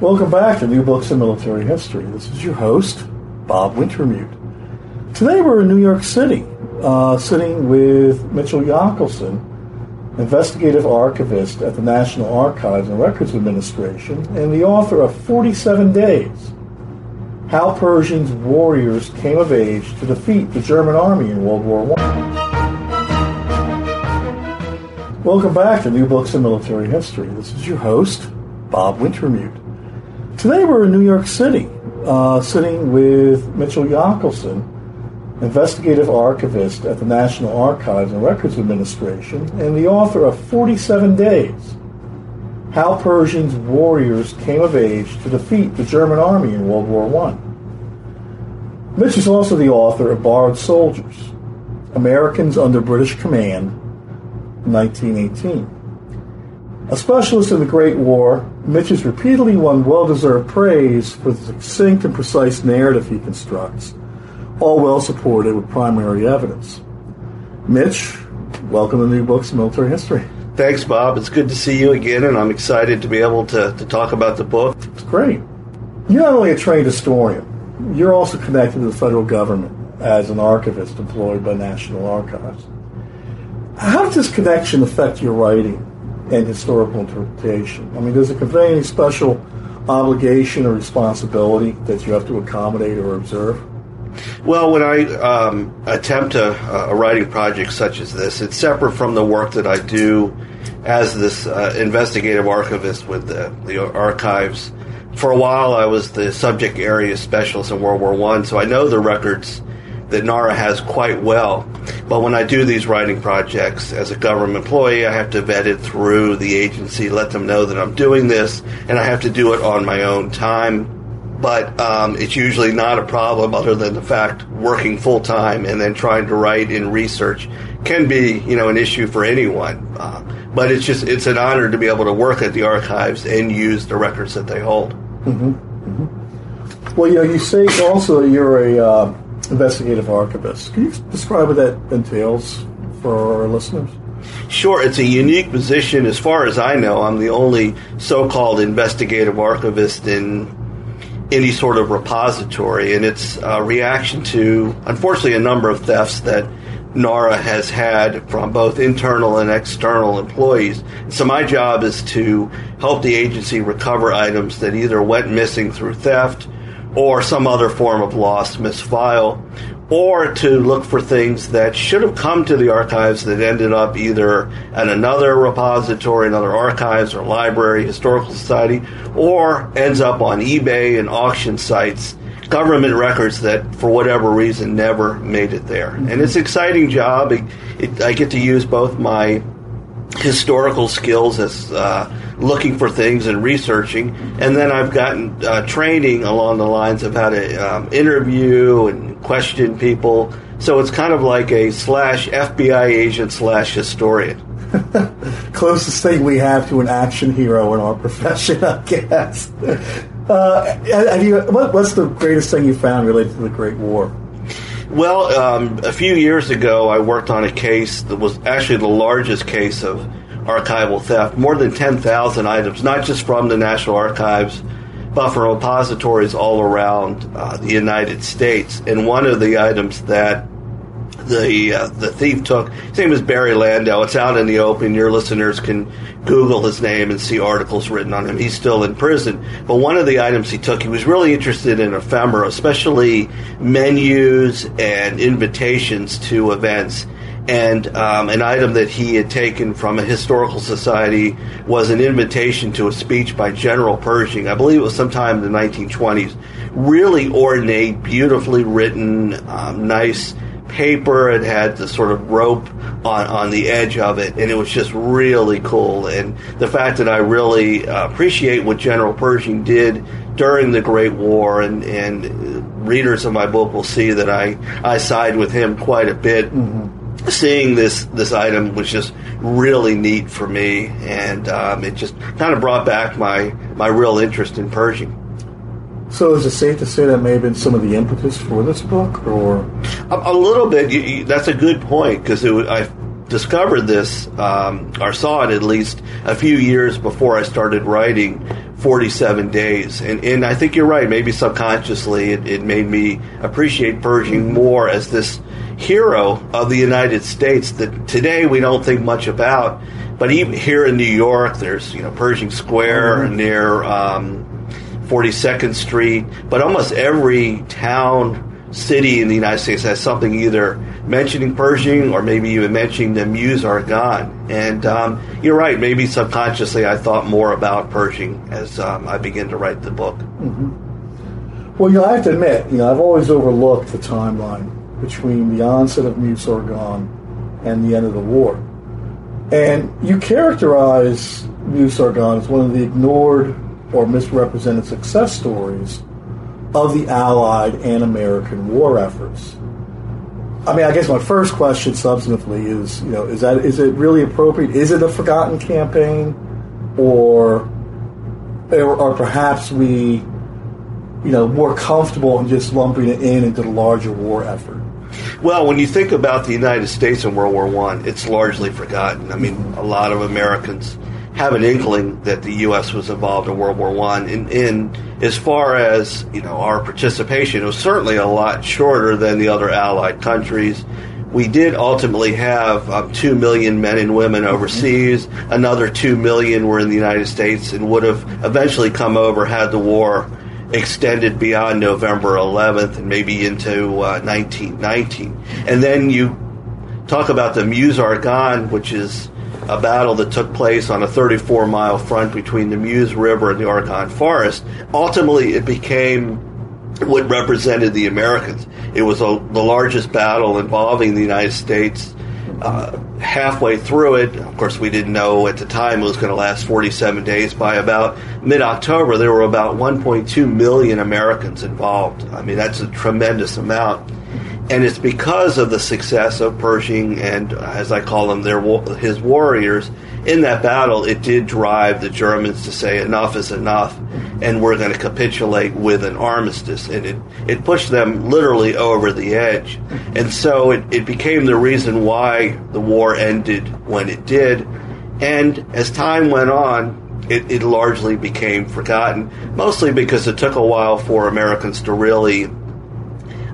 Welcome back to New Books in Military History. This is your host, Bob Wintermute. Today we're in New York City, uh, sitting with Mitchell Yockelson, investigative archivist at the National Archives and Records Administration, and the author of 47 Days How Pershing's Warriors Came of Age to Defeat the German Army in World War I. Welcome back to New Books in Military History. This is your host, Bob Wintermute. Today we're in New York City, uh, sitting with Mitchell Yockelson, investigative archivist at the National Archives and Records Administration, and the author of 47 Days How Pershing's Warriors Came of Age to Defeat the German Army in World War I. Mitch is also the author of Borrowed Soldiers Americans Under British Command 1918. A specialist in the Great War, Mitch has repeatedly won well deserved praise for the succinct and precise narrative he constructs, all well supported with primary evidence. Mitch, welcome to New Books in Military History. Thanks, Bob. It's good to see you again, and I'm excited to be able to, to talk about the book. It's great. You're not only a trained historian, you're also connected to the federal government as an archivist employed by National Archives. How does this connection affect your writing and historical interpretation? I mean, does it convey any special obligation or responsibility that you have to accommodate or observe? Well, when I um, attempt a, a, writing project such as this, it's separate from the work that I do as this uh, investigative archivist with the, the, archives. For a while, I was the subject area specialist in World War One, so I know the records that NARA has quite well. But when I do these writing projects as a government employee, I have to vet it through the agency, let them know that I'm doing this, and I have to do it on my own time. But um, it's usually not a problem, other than the fact working full time and then trying to write in research can be, you know, an issue for anyone. Uh, but it's just it's an honor to be able to work at the archives and use the records that they hold. Mm-hmm. Mm-hmm. Well, you know, you say also you're a uh, investigative archivist. Can you describe what that entails for our listeners? Sure, it's a unique position as far as I know. I'm the only so called investigative archivist in any sort of repository, and it's a reaction to, unfortunately, a number of thefts that NARA has had from both internal and external employees. So my job is to help the agency recover items that either went missing through theft or some other form of lost misfile, or to look for things that should have come to the archives that ended up either at another repository, another archives or library, historical society, or ends up on eBay and auction sites, government records that for whatever reason never made it there. And it's an exciting job. It, it, I get to use both my historical skills as uh, looking for things and researching, and then I've gotten uh, training along the lines of how to um, interview and question people. So it's kind of like a slash FBI agent slash historian. Closest thing we have to an action hero in our profession, I guess. Uh, have you, what, what's the greatest thing you found related to the Great War? Well, um, a few years ago, I worked on a case that was actually the largest case of archival theft. More than 10,000 items, not just from the National Archives, but from repositories all around uh, the United States. And one of the items that the uh, the thief took. His name is Barry Landau. It's out in the open. Your listeners can Google his name and see articles written on him. He's still in prison. But one of the items he took, he was really interested in ephemera, especially menus and invitations to events. And um, an item that he had taken from a historical society was an invitation to a speech by General Pershing. I believe it was sometime in the 1920s. Really ornate, beautifully written, um, nice paper. It had the sort of rope on, on the edge of it, and it was just really cool. And the fact that I really uh, appreciate what General Pershing did during the Great War, and, and readers of my book will see that I, I side with him quite a bit. Mm-hmm. Seeing this this item was just really neat for me, and um, it just kind of brought back my my real interest in Pershing. So is it safe to say that may have been some of the impetus for this book, or a, a little bit? You, you, that's a good point because I discovered this um, or saw it at least a few years before I started writing 47 days. And, and I think you're right. Maybe subconsciously it, it made me appreciate Pershing more as this hero of the United States that today we don't think much about. But even here in New York, there's you know Pershing Square mm-hmm. near um, 42nd Street. But almost every town, city in the United States has something either mentioning Pershing or maybe even mentioning the Meuse Argonne. And um, you're right. Maybe subconsciously I thought more about Pershing as um, I began to write the book. Mm-hmm. Well, you know, I have to admit, you know, I've always overlooked the timeline between the onset of Meuse Argonne and the end of the war. And you characterize Meuse Argonne as one of the ignored or misrepresented success stories of the Allied and American war efforts. I mean, I guess my first question, substantively, is you know, is that is it really appropriate? Is it a forgotten campaign, or or, or perhaps we, you know, more comfortable in just lumping it in into the larger war effort? Well, when you think about the United States in World War One, it's largely forgotten. I mean, a lot of Americans have an inkling that the U.S. was involved in World War One. And in as far as you know, our participation it was certainly a lot shorter than the other Allied countries. We did ultimately have um, two million men and women overseas. Another two million were in the United States and would have eventually come over had the war extended beyond November 11th and maybe into uh, 1919. And then you talk about the Meuse Argonne, which is a battle that took place on a 34 mile front between the Meuse River and the Argonne Forest. Ultimately, it became what represented the Americans. It was a, the largest battle involving the United States uh, halfway through it, of course, we didn't know at the time it was going to last 47 days. By about mid October, there were about 1.2 million Americans involved. I mean, that's a tremendous amount. And it's because of the success of Pershing and, as I call them, their his warriors in that battle. It did drive the Germans to say enough is enough, and we're going to capitulate with an armistice. And it it pushed them literally over the edge. And so it, it became the reason why the war ended when it did. And as time went on, it, it largely became forgotten, mostly because it took a while for Americans to really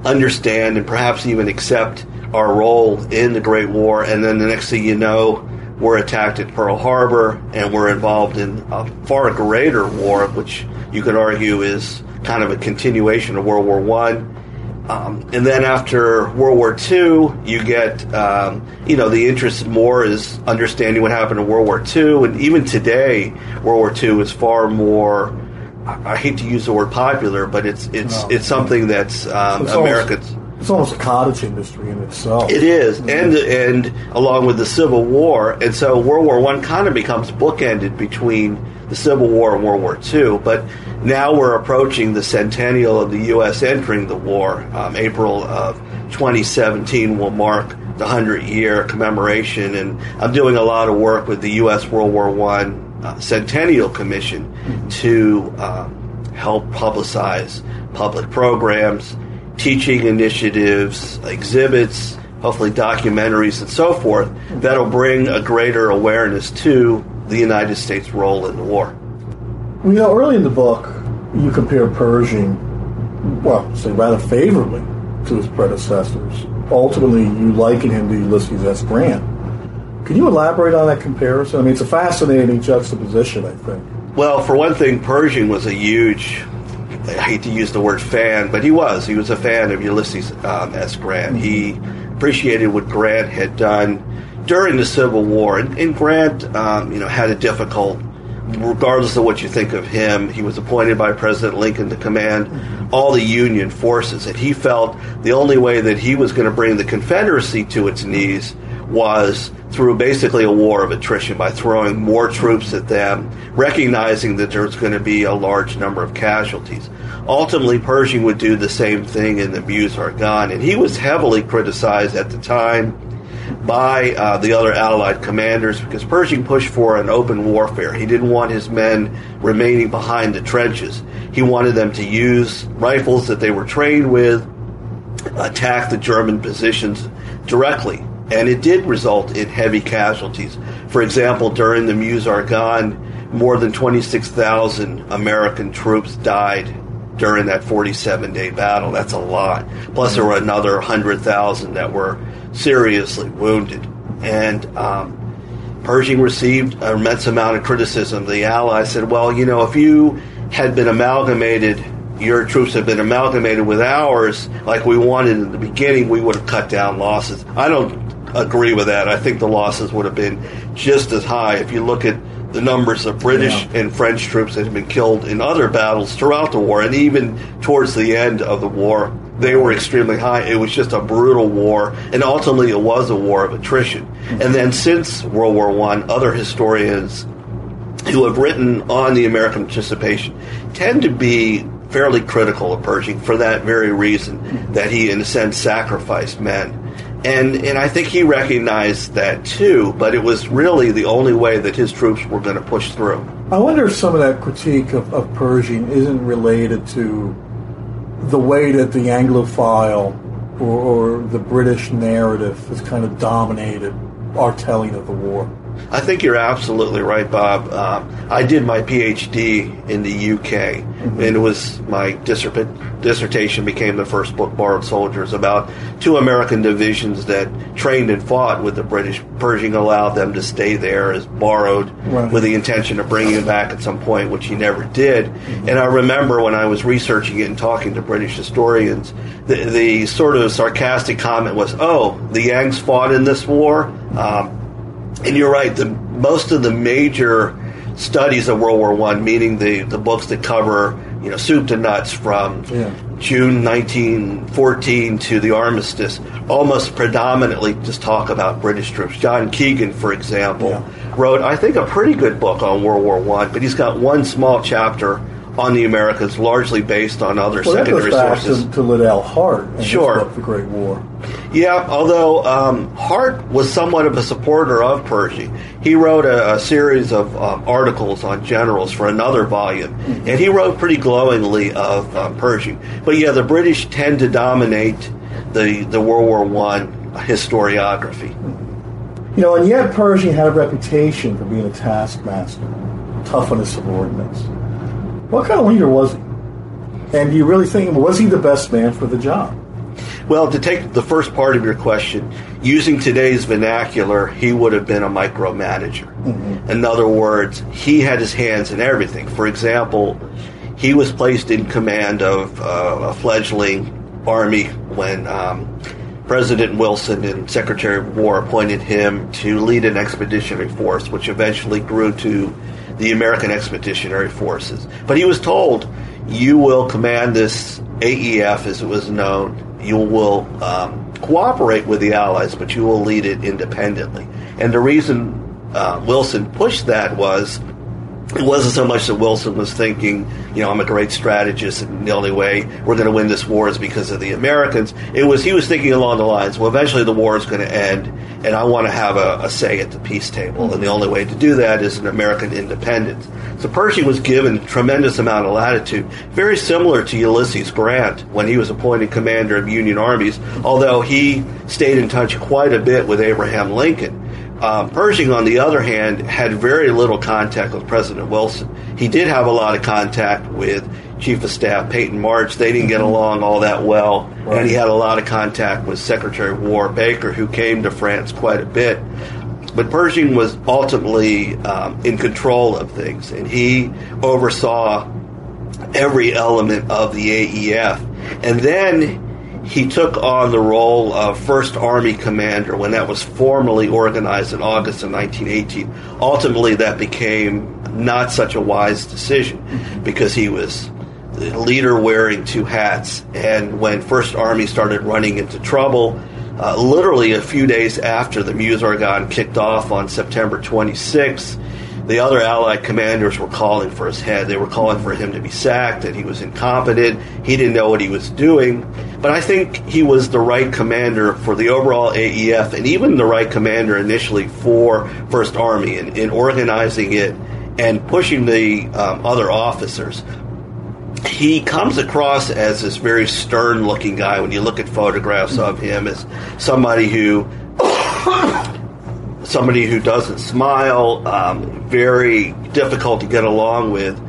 understand and perhaps even accept our role in the Great War. And then the next thing you know, we're attacked at Pearl Harbor and we're involved in a far greater war, which you could argue is kind of a continuation of World War One. Um, and then after World War II, you get, um, you know, the interest more is understanding what happened in World War II. And even today, World War II is far more I hate to use the word popular, but it's it's no. it's something that's um, it's Americans. It's almost a cottage industry in itself. It is, and and along with the Civil War, and so World War One kind of becomes bookended between the Civil War and World War Two. But now we're approaching the centennial of the U.S. entering the war. Um, April of 2017 will mark the hundred year commemoration, and I'm doing a lot of work with the U.S. World War One uh, Centennial Commission to um, help publicize public programs, teaching initiatives, exhibits, hopefully documentaries, and so forth that'll bring a greater awareness to the United States' role in the war. You know, early in the book, you compare Pershing, well, say rather favorably to his predecessors. Ultimately, you liken him to Ulysses S. Grant can you elaborate on that comparison? I mean, it's a fascinating juxtaposition, I think. Well, for one thing, Pershing was a huge, I hate to use the word fan, but he was. He was a fan of Ulysses um, S. Grant. He appreciated what Grant had done during the Civil War. And, and Grant, um, you know, had a difficult, regardless of what you think of him, he was appointed by President Lincoln to command all the Union forces. And he felt the only way that he was going to bring the Confederacy to its knees was through basically a war of attrition by throwing more troops at them, recognizing that there's going to be a large number of casualties. Ultimately, Pershing would do the same thing in the Meuse Argonne, and he was heavily criticized at the time by uh, the other Allied commanders because Pershing pushed for an open warfare. He didn't want his men remaining behind the trenches. He wanted them to use rifles that they were trained with, attack the German positions directly and it did result in heavy casualties. For example, during the Meuse Argonne, more than 26,000 American troops died during that 47 day battle. That's a lot. Plus, there were another 100,000 that were seriously wounded. And um, Pershing received an immense amount of criticism. The Allies said, well, you know, if you had been amalgamated, your troops had been amalgamated with ours like we wanted in the beginning, we would have cut down losses. I don't agree with that. I think the losses would have been just as high if you look at the numbers of British yeah. and French troops that had been killed in other battles throughout the war, and even towards the end of the war, they were extremely high. It was just a brutal war, and ultimately it was a war of attrition. And then since World War One, other historians who have written on the American participation tend to be fairly critical of Pershing for that very reason that he, in a sense, sacrificed men and and I think he recognized that too. But it was really the only way that his troops were going to push through. I wonder if some of that critique of, of Pershing isn't related to the way that the Anglophile or, or the British narrative has kind of dominated our telling of the war. I think you're absolutely right, Bob. Uh, I did my PhD in the UK, mm-hmm. and it was my dissertation became the first book, Borrowed Soldiers, about two American divisions that trained and fought with the British. Pershing allowed them to stay there as borrowed, right. with the intention of bringing them back at some point, which he never did. Mm-hmm. And I remember when I was researching it and talking to British historians, the, the sort of sarcastic comment was, "Oh, the Yanks fought in this war." Um, and you're right. The most of the major studies of World War One, meaning the the books that cover you know soup to nuts from yeah. June 1914 to the armistice, almost predominantly just talk about British troops. John Keegan, for example, yeah. wrote I think a pretty good book on World War One, but he's got one small chapter on the Americans, largely based on other well, secondary that goes back sources. To, to Liddell Hart, and sure, the Great War. Yeah, although um, Hart was somewhat of a supporter of Pershing, he wrote a, a series of um, articles on generals for another volume, mm-hmm. and he wrote pretty glowingly of um, Pershing. But yeah, the British tend to dominate the the World War One historiography. You know, and yet Pershing had a reputation for being a taskmaster, tough on his subordinates. What kind of leader was he? And do you really think was he the best man for the job? Well, to take the first part of your question, using today's vernacular, he would have been a micromanager. Mm-hmm. In other words, he had his hands in everything. For example, he was placed in command of uh, a fledgling army when um, President Wilson and Secretary of War appointed him to lead an expeditionary force, which eventually grew to the American Expeditionary Forces. But he was told, you will command this AEF as it was known. You will um, cooperate with the Allies, but you will lead it independently. And the reason uh, Wilson pushed that was it wasn't so much that Wilson was thinking, you know, I'm a great strategist, and the only way we're going to win this war is because of the Americans. It was he was thinking along the lines, well, eventually the war is going to end, and I want to have a, a say at the peace table, and the only way to do that is an American independence. So Pershing was given a tremendous amount of latitude, very similar to Ulysses Grant when he was appointed commander of Union armies, although he stayed in touch quite a bit with Abraham Lincoln. Um, Pershing, on the other hand, had very little contact with President Wilson. He did have a lot of contact with Chief of Staff Peyton March. They didn't get along all that well, right. and he had a lot of contact with Secretary of War Baker, who came to France quite a bit. But Pershing was ultimately um, in control of things, and he oversaw every element of the AEF. And then he took on the role of First Army Commander when that was formally organized in August of 1918. Ultimately, that became not such a wise decision because he was the leader wearing two hats. And when First Army started running into trouble, uh, literally a few days after the Meuse-Argonne kicked off on September 26th, the other Allied commanders were calling for his head. They were calling for him to be sacked, that he was incompetent. He didn't know what he was doing. But I think he was the right commander for the overall AEF and even the right commander initially for First Army in, in organizing it and pushing the um, other officers. He comes across as this very stern looking guy when you look at photographs of him as somebody who somebody who doesn't smile, um, very difficult to get along with.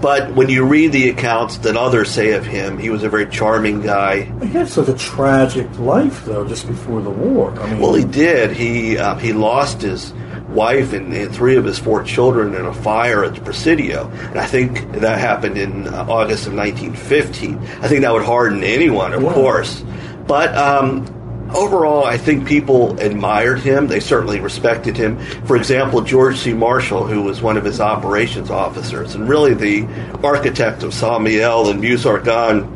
But when you read the accounts that others say of him, he was a very charming guy. He had such a tragic life, though, just before the war. I mean, Well, he did. He uh, he lost his wife and, and three of his four children in a fire at the Presidio, and I think that happened in uh, August of 1915. I think that would harden anyone, of Wow. course. But um, overall, I think people admired him. They certainly respected him. For example, George C. Marshall, who was one of his operations officers and really the architect of Saint Mihiel and Meuse Argonne,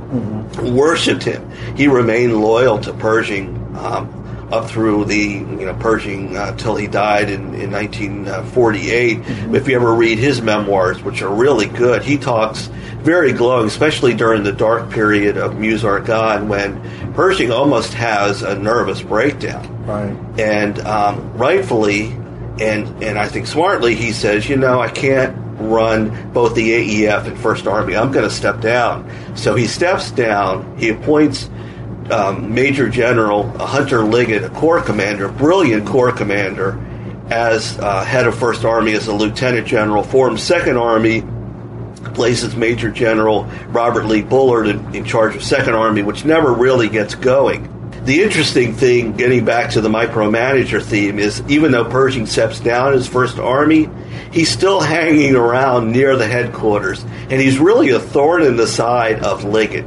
worshipped him. He remained loyal to Pershing. Um, up through the you know Pershing uh, till he died in, in 1948. If you ever read his memoirs, which are really good, he talks very glowing, especially during the dark period of Meuse Argonne when Pershing almost has a nervous breakdown right. and um, rightfully and and I think smartly he says, you know, I can't run both the AEF and First Army. I'm going to step down. So he steps down. He appoints um, Major General Hunter Liggett, a corps commander, brilliant corps commander, as uh, head of First Army, as a lieutenant general. Forms Second Army, places Major General Robert Lee Bullard in, in charge of Second Army, which never really gets going. The interesting thing, getting back to the micromanager theme, is even though Pershing steps down his First Army, he's still hanging around near the headquarters, and he's really a thorn in the side of Liggett.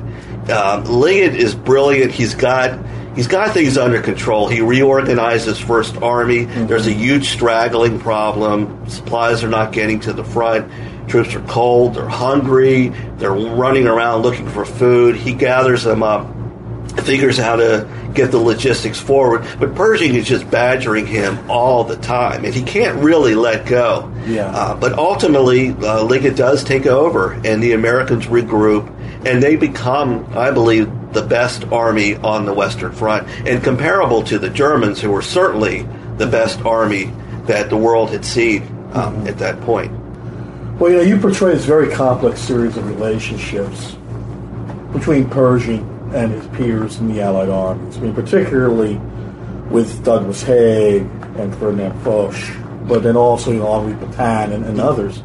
Um, Liggett is brilliant. He's got he's got things under control. He reorganizes First Army. There's a huge straggling problem. Supplies are not getting to the front. Troops are cold. They're hungry. They're running around looking for food. He gathers them up figures how to get the logistics forward. But Pershing is just badgering him all the time, and he can't really let go. Yeah. Uh, but ultimately, uh, Liggett does take over, and the Americans regroup, and they become, I believe, the best army on the Western Front, and comparable to the Germans, who were certainly the best army that the world had seen um, at that point. Well, you know, you portray this very complex series of relationships between Pershing and his peers in the Allied armies. I mean, particularly with Douglas Haig and Ferdinand Foch, but then also, you know, Henri Petain and, and others.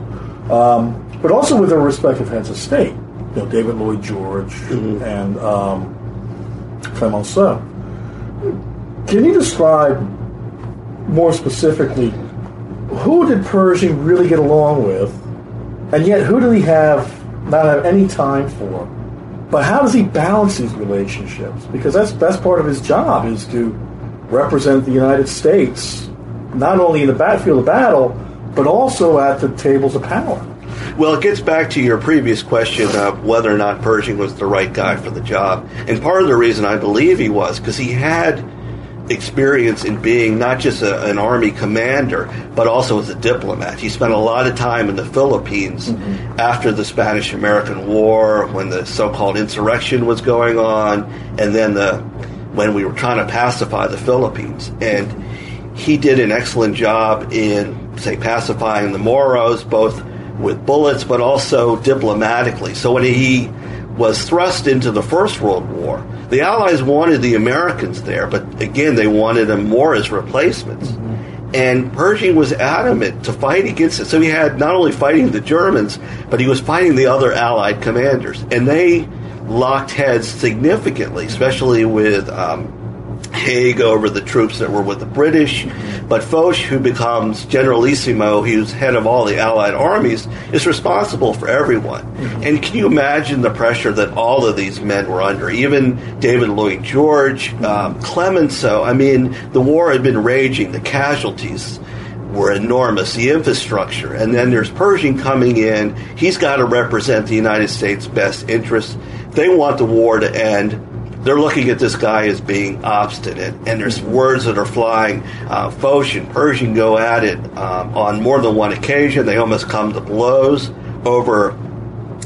Um, but also with their respective heads of state, you know, David Lloyd George and um, Clemenceau. Can you describe more specifically who did Pershing really get along with, and yet who did he have not have any time for? But how does he balance these relationships? Because that's that's part of his job is to represent the United States not only in the battlefield of battle, but also at the tables of power. Well, it gets back to your previous question of whether or not Pershing was the right guy for the job. And part of the reason I believe he was because he had experience in being not just a, an army commander, but also as a diplomat. He spent a lot of time in the Philippines mm-hmm. after the Spanish American War, when the so called insurrection was going on, and then the when we were trying to pacify the Philippines. And he did an excellent job in, say, pacifying the Moros, both with bullets, but also diplomatically. So when he was thrust into the First World War, the Allies wanted the Americans there, but again, they wanted them more as replacements. And Pershing was adamant to fight against it. So he had not only fighting the Germans, but he was fighting the other Allied commanders. And they locked heads significantly, especially with um, Haig over the troops that were with the British. But Foch, who becomes Generalissimo, who's head of all the Allied armies, is responsible for everyone. And can you imagine the pressure that all of these men were under? Even David Lloyd George, um, Clemenceau. I mean, the war had been raging, the casualties were enormous, the infrastructure. And then there's Pershing coming in. He's got to represent the United States' best interests. They want the war to end they're looking at this guy as being obstinate, and there's words that are flying. Uh, Foch and Pershing go at it um, on more than one occasion. They almost come to blows over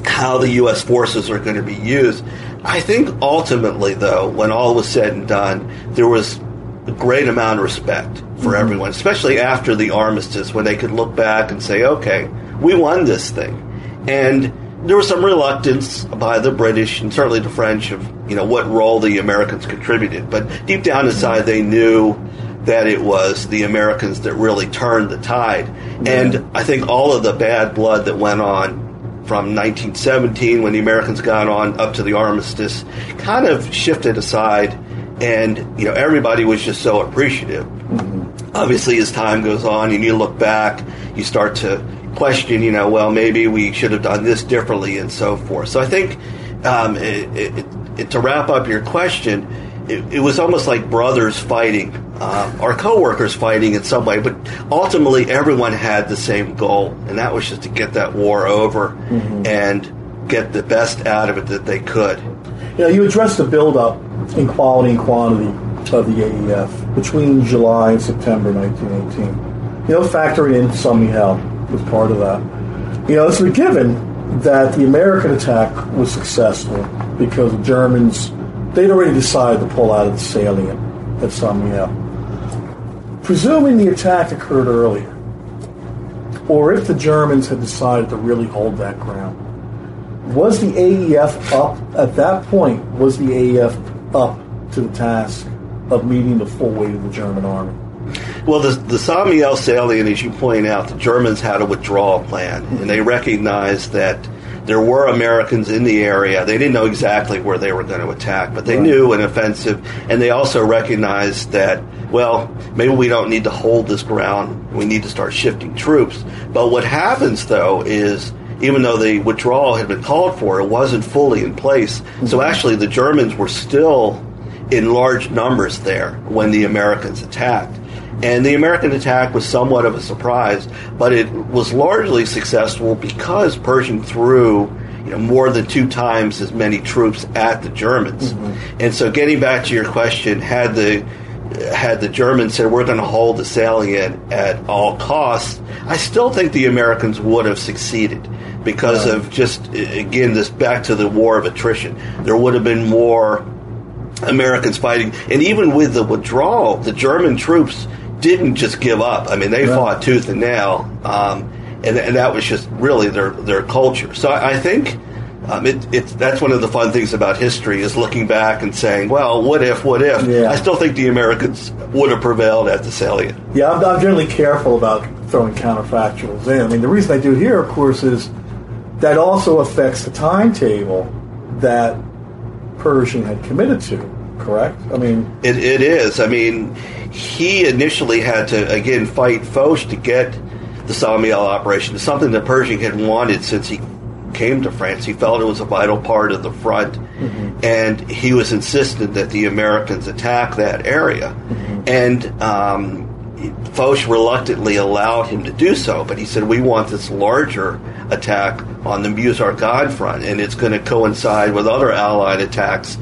how the U.S. forces are going to be used. I think ultimately, though, when all was said and done, there was a great amount of respect for everyone, especially after the armistice, when they could look back and say, okay, we won this thing. And there was some reluctance by the British and certainly the French of you know what role the Americans contributed, but deep down inside they knew that it was the Americans that really turned the tide. And I think all of the bad blood that went on from 1917 when the Americans got on up to the armistice kind of shifted aside and you know everybody was just so appreciative. Mm-hmm. Obviously as time goes on and you look back, you start to question, you know, well maybe we should have done this differently and so forth. So I think um, it, it, it, to wrap up your question, it, it, was almost like brothers fighting, uh, or coworkers fighting in some way, but ultimately everyone had the same goal, and that was just to get that war over mm-hmm. and get the best out of it that they could. You know, you addressed the buildup in quality and quantity of the AEF between July and September 1918. You know, factoring in St. Mihiel was part of that. You know, it's a given that the American attack was successful because the Germans they'd already decided to pull out of the salient at. Mihiel. Presuming the attack occurred earlier, or if the Germans had decided to really hold that ground, was the AEF up at that point? Was the AEF up to the task of meeting the full weight of the German army? Well, the, the St. Salient, as you point out, the Germans had a withdrawal plan, and they recognized that there were Americans in the area. They didn't know exactly where they were going to attack, but they right. knew an offensive, and they also recognized that, well, maybe we don't need to hold this ground. We need to start shifting troops. But what happens, though, is even though the withdrawal had been called for, it wasn't fully in place. Mm-hmm. So actually, the Germans were still in large numbers there when the Americans attacked. And the American attack was somewhat of a surprise, but it was largely successful because Pershing threw you know, more than two times as many troops at the Germans. Mm-hmm. And so, getting back to your question, had the had the Germans said we're going to hold the salient at all costs, I still think the Americans would have succeeded because yeah. of just again this back to the war of attrition. There would have been more Americans fighting, and even with the withdrawal, the German troops didn't just give up. I mean, they right. fought tooth and nail, um, and, and that was just really their their culture. So I, I think um, it, it, that's one of the fun things about history is looking back and saying, well, what if, what if? Yeah. I still think the Americans would have prevailed at the salient. Yeah, I'm, I'm generally careful about throwing counterfactuals in. I mean, the reason I do here, of course, is that also affects the timetable that Pershing had committed to. Correct? I mean, it, it is. I mean, he initially had to again fight Foch to get the St. Mihiel operation. something that Pershing had wanted since he came to France. He felt it was a vital part of the front, mm-hmm. and he was insistent that the Americans attack that area. Mm-hmm. And um, Foch reluctantly allowed him to do so, but he said, "We want this larger attack on the Meuse-Argonne front, and it's going to coincide with other Allied attacks."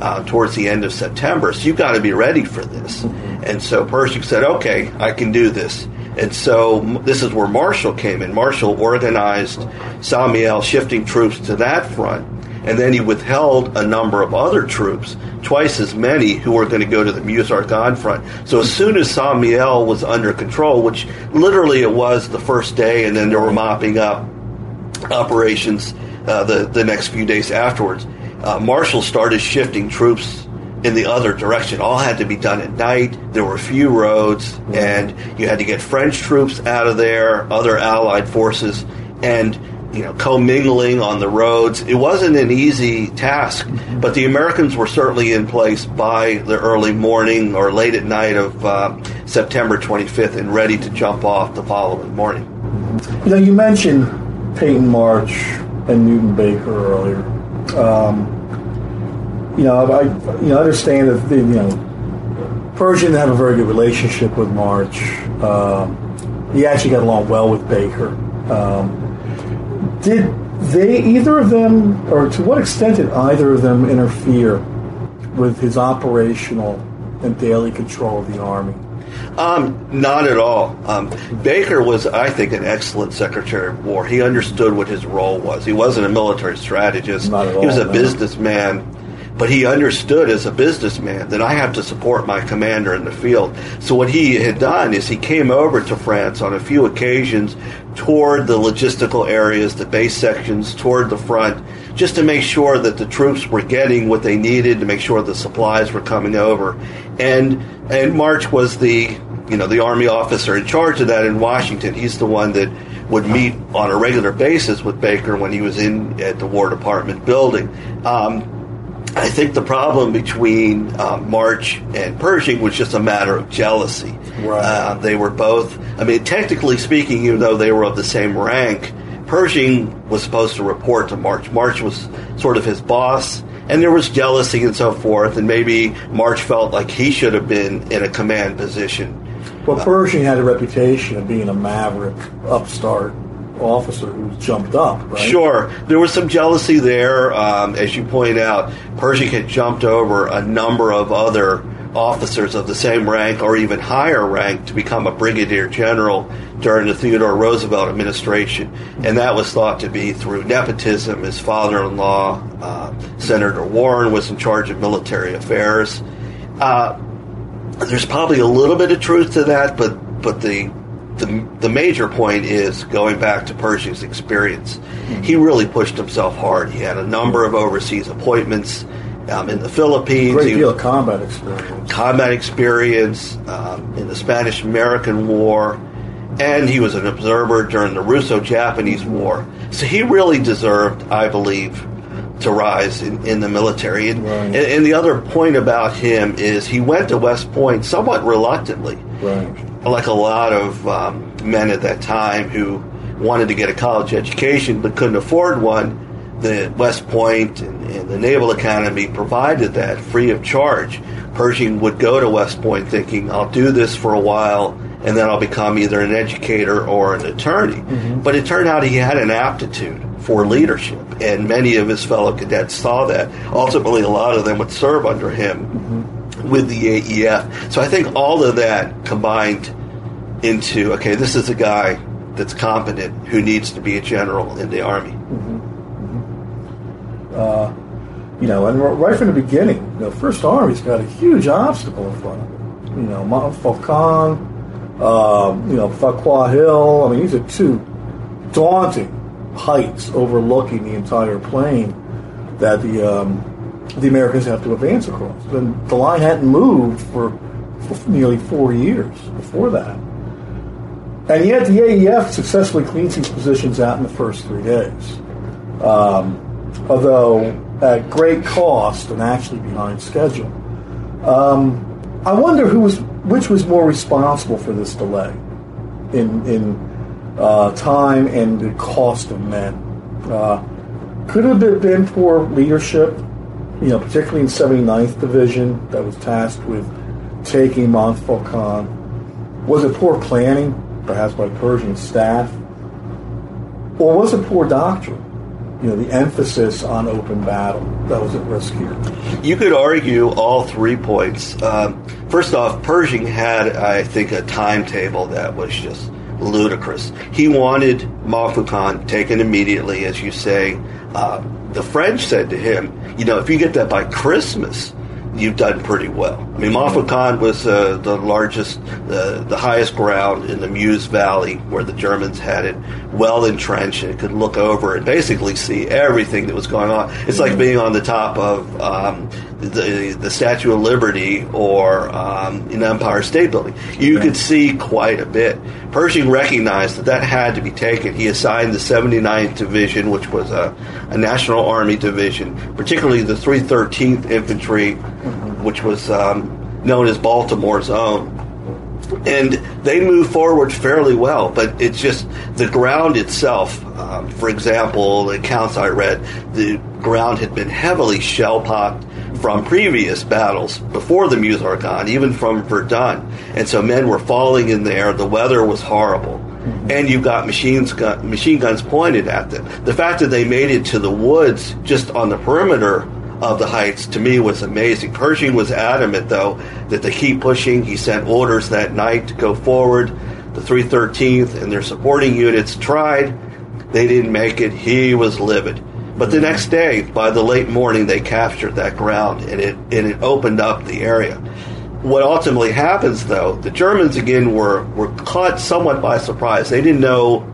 Uh, towards the end of September, so you've got to be ready for this. Mm-hmm. And so Pershing said, "Okay, I can do this." And so this is where Marshall came in. Marshall organized St. Mihiel shifting troops to that front, and then he withheld a number of other troops, twice as many, who were going to go to the Meuse-Argonne front. So as soon as St. Mihiel was under control, which literally it was the first day, and then they were mopping up operations uh, the, the next few days afterwards, uh, Marshall started shifting troops in the other direction. All had to be done at night. There were few roads, and you had to get French troops out of there, other Allied forces, and you know, commingling on the roads. It wasn't an easy task, but the Americans were certainly in place by the early morning or late at night of uh, September 25th and ready to jump off the following morning. You know, you mentioned Peyton March and Newton Baker earlier. Um, you know, I you know understand that the, you know Pershing have a very good relationship with March. Um, he actually got along well with Baker. Um, did they either of them, or to what extent did either of them interfere with his operational and daily control of the army? Um, not at all. Um, Baker was, I think, an excellent Secretary of War. He understood what his role was. He wasn't a military strategist. Not at all, he was a no. businessman but he understood as a businessman that I have to support my commander in the field. So what he had done is he came over to France on a few occasions toward the logistical areas, the base sections, toward the front, just to make sure that the troops were getting what they needed, to make sure the supplies were coming over. And and March was the you know the army officer in charge of that in Washington. He's the one that would meet on a regular basis with Baker when he was in at the War Department building. Um, I think the problem between uh, March and Pershing was just a matter of jealousy. Right. Uh, they were both, I mean, technically speaking, even though they were of the same rank, Pershing was supposed to report to March. March was sort of his boss, and there was jealousy and so forth, and maybe March felt like he should have been in a command position. Well, Pershing had a reputation of being a maverick, upstart officer who jumped up, right? Sure. There was some jealousy there. Um, as you point out, Pershing had jumped over a number of other officers of the same rank or even higher rank to become a brigadier general during the Theodore Roosevelt administration. And that was thought to be through nepotism. His father in law, uh, Senator Warren, was in charge of military affairs. Uh, there's probably a little bit of truth to that, but but the the, the major point is going back to Pershing's experience. He really pushed himself hard. He had a number of overseas appointments um, in the Philippines. Great deal of combat experience. combat experience um, in the Spanish American War, and he was an observer during the Russo Japanese War. So he really deserved, I believe, to rise in, in the military. And, Right. and, and the other point about him is he went to West Point somewhat reluctantly Right. Like a lot of um, men at that time who wanted to get a college education but couldn't afford one, the West Point and, and the Naval Academy provided that free of charge. Pershing would go to West Point thinking, I'll do this for a while and then I'll become either an educator or an attorney. But it turned out he had an aptitude for leadership, and many of his fellow cadets saw that. Ultimately, a lot of them would serve under him with the AEF. So I think all of that combined into okay, this is a guy that's competent who needs to be a general in the army. You know, and right from the beginning, you know, First Army's got a huge obstacle in front of it. You know, Montfaucon, um, you know, Vauquois Hill. I mean, these are two daunting heights overlooking the entire plain that the um, the Americans have to advance across. And the line hadn't moved for, for nearly four years before that. And yet the AEF successfully cleans these positions out in the first three days. Um, although at great cost and actually behind schedule. Um, I wonder who was which was more responsible for this delay in in uh, time and the cost of men. Uh, could it have been poor leadership, you know, particularly in 79th Division that was tasked with taking Montfaucon? Was it poor planning, perhaps by Pershing's staff? Or was it poor doctrine? You know, the emphasis on open battle that was at risk here. You could argue all three points. Um, first off, Pershing had, I think, a timetable that was just ludicrous. He wanted Montfaucon taken immediately, as you say. Uh, the French said to him, you know, if you get that by Christmas, you've done pretty well. I mean, Montfaucon was uh, the largest, uh, the highest ground in the Meuse Valley where the Germans had it well entrenched and could look over and basically see everything that was going on. It's like being on the top of um, the, the Statue of Liberty or um, in Empire State Building. You could see quite a bit. Pershing recognized that that had to be taken. He assigned the 79th Division, which was a, a National Army division, particularly the 313th Infantry, which was um, known as Baltimore's own and they move forward fairly well. But it's just the ground itself. Um, for example, the accounts I read, the ground had been heavily shell pocked from previous battles before the Meuse-Argonne, even from Verdun, and so men were falling in there. The weather was horrible. Mm-hmm. And you've got machines gun, machine guns pointed at them. The fact that they made it to the woods just on the perimeter of the heights to me was amazing. Pershing was adamant, though, that they keep pushing. He sent orders that night to go forward. The 313th and their supporting units tried. They didn't make it. He was livid. But the next day, by the late morning, they captured that ground and it, and it opened up the area. What ultimately happens, though, the Germans again were, were caught somewhat by surprise. They didn't know,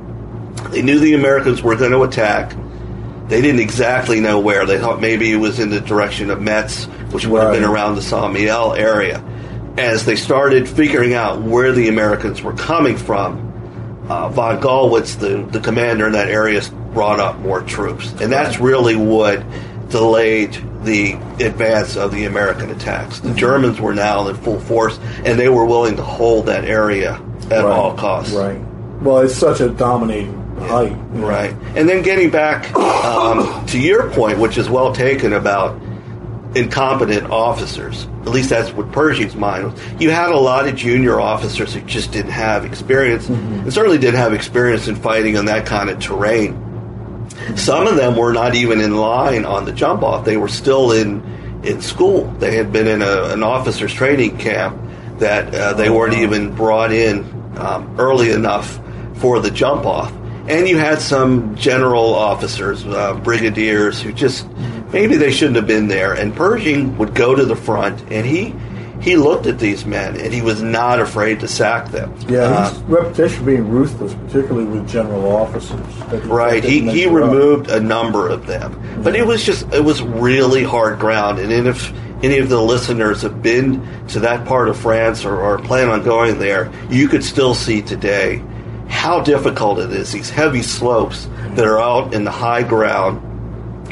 they knew the Americans were going to attack. They didn't exactly know where. They thought maybe it was in the direction of Metz, which would have been around the Saint Mihiel area. As they started figuring out where the Americans were coming from, uh, von Gallwitz, the, the commander in that area, brought up more troops. And that's really what delayed the advance of the American attacks. The Germans were now in full force, and they were willing to hold that area at Right. all costs. Right. Well, it's such a dominating height. know. Right. And then getting back um, to your point, which is well taken about incompetent officers. At least that's what Pershing's mind was. You had a lot of junior officers who just didn't have experience, and certainly didn't have experience in fighting on that kind of terrain. Some of them were not even in line on the jump off. They were still in in school. They had been in a, an officers training camp that uh, they weren't even brought in um, early enough for the jump off. And you had some general officers, uh, brigadiers, who just maybe they shouldn't have been there. And Pershing would go to the front, and he he looked at these men, and he was not afraid to sack them. Yeah, Uh, his reputation for being ruthless, particularly with general officers. Right. He, he up. removed a number of them. But it was just, it was really hard ground. And if any of the listeners have been to that part of France or, or plan on going there, you could still see today how difficult it is. These heavy slopes that are out in the high ground.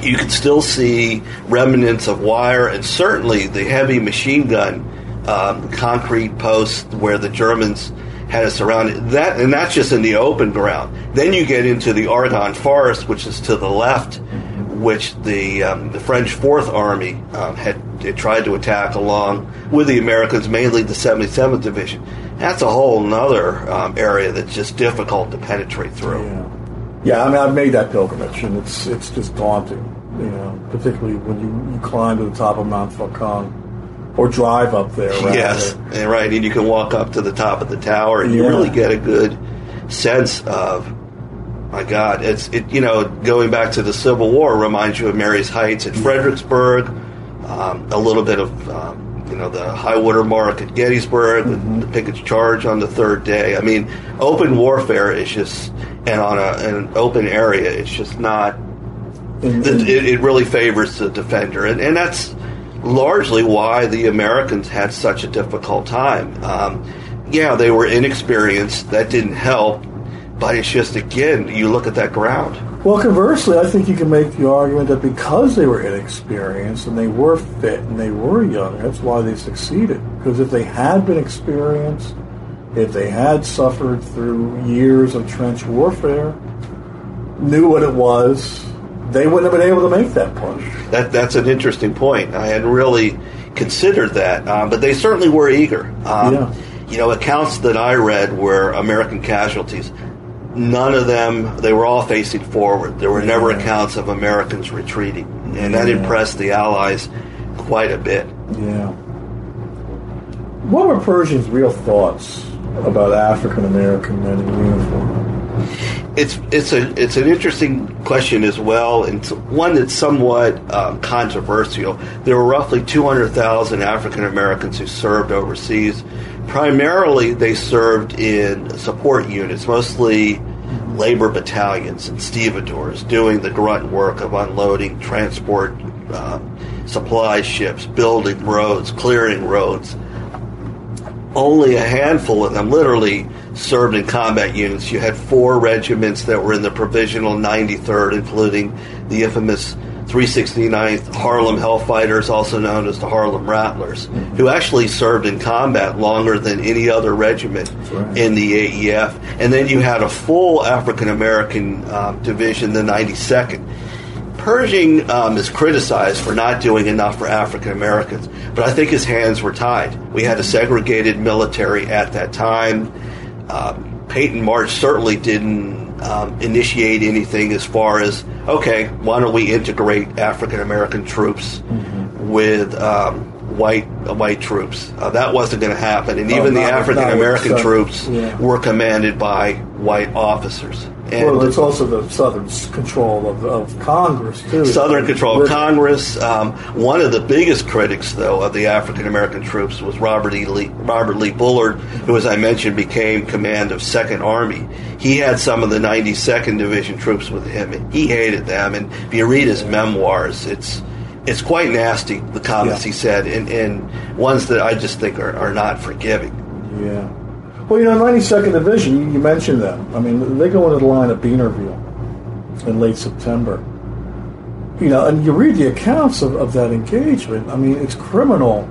You can still see remnants of wire and certainly the heavy machine gun um, concrete posts where the Germans had us surrounded. That and that's just in the open ground. Then you get into the Argonne Forest, which is to the left, which the um, the French Fourth Army um, had, tried to attack along with the Americans, mainly the 77th Division. That's a whole other um, area that's just difficult to penetrate through. Yeah. Yeah, I mean, I've made that pilgrimage, and it's it's just daunting, you know, particularly when you, you climb to the top of Montfaucon or drive up there. rather. Yes, and right, and you can walk up to the top of the tower, and you really get a good sense of. My God, it's it. You know, going back to the Civil War reminds you of Marye's Heights at Fredericksburg, um, a little bit of um, you know the high water mark at Gettysburg, Mm-hmm. the, the Pickett's Charge on the third day. I mean, open warfare is just, and on a, an open area, it's just not the, it, it really favors the defender, and, and that's largely why the Americans had such a difficult time. Um, yeah, they were inexperienced; that didn't help. But it's just again, you look at that ground. Well, conversely, I think you can make the argument that because they were inexperienced and they were fit and they were young, that's why they succeeded. Because if they had been experienced, if they had suffered through years of trench warfare, knew what it was, they wouldn't have been able to make that push. That that's an interesting point. I hadn't really considered that, um, but they certainly were eager. Um, Yeah. You know, accounts that I read were American casualties. None of them, they were all facing forward. There were never accounts of Americans retreating, and that Yeah. impressed the Allies quite a bit. Yeah. What were Pershing's real thoughts about African American men in uniform? It's it's a it's an interesting question as well, and one that's somewhat um, controversial. There were roughly 200,000 African Americans who served overseas. Primarily, they served in support units, mostly labor battalions and stevedores, doing the grunt work of unloading, transport, um, supply ships, building roads, clearing roads only a handful of them literally served in combat units. You had four regiments that were in the provisional 93rd, including the infamous 369th Harlem Hellfighters, also known as the Harlem Rattlers, who actually served in combat longer than any other regiment right. in the AEF. And then you had a full African American um, division, the 92nd. Pershing um, is criticized for not doing enough for African Americans, but I think his hands were tied. We had a segregated military at that time. Um, Peyton March certainly didn't um, initiate anything as far as, okay, why don't we integrate African American troops with um, white uh, white troops? Uh, that wasn't going to happen, and Oh, even the African American troops yeah. were commanded by white officers. And well, it's also the Southern control of, of Congress too. Southern control of Congress. Um, one of the biggest critics, though, of the African American troops was Robert E. Lee, Robert Lee Bullard, who, as I mentioned, became command of Second Army. He had some of the 92nd Division troops with him, and he hated them. And if you read his memoirs, it's it's quite nasty the comments Yeah. he said, and, and ones that I just think are, are not forgiving. Yeah. Well, you know, 92nd Division, you, you mentioned them. I mean, they go into the line of Binarville in late September. You know, and you read the accounts of, of that engagement. I mean, it's criminal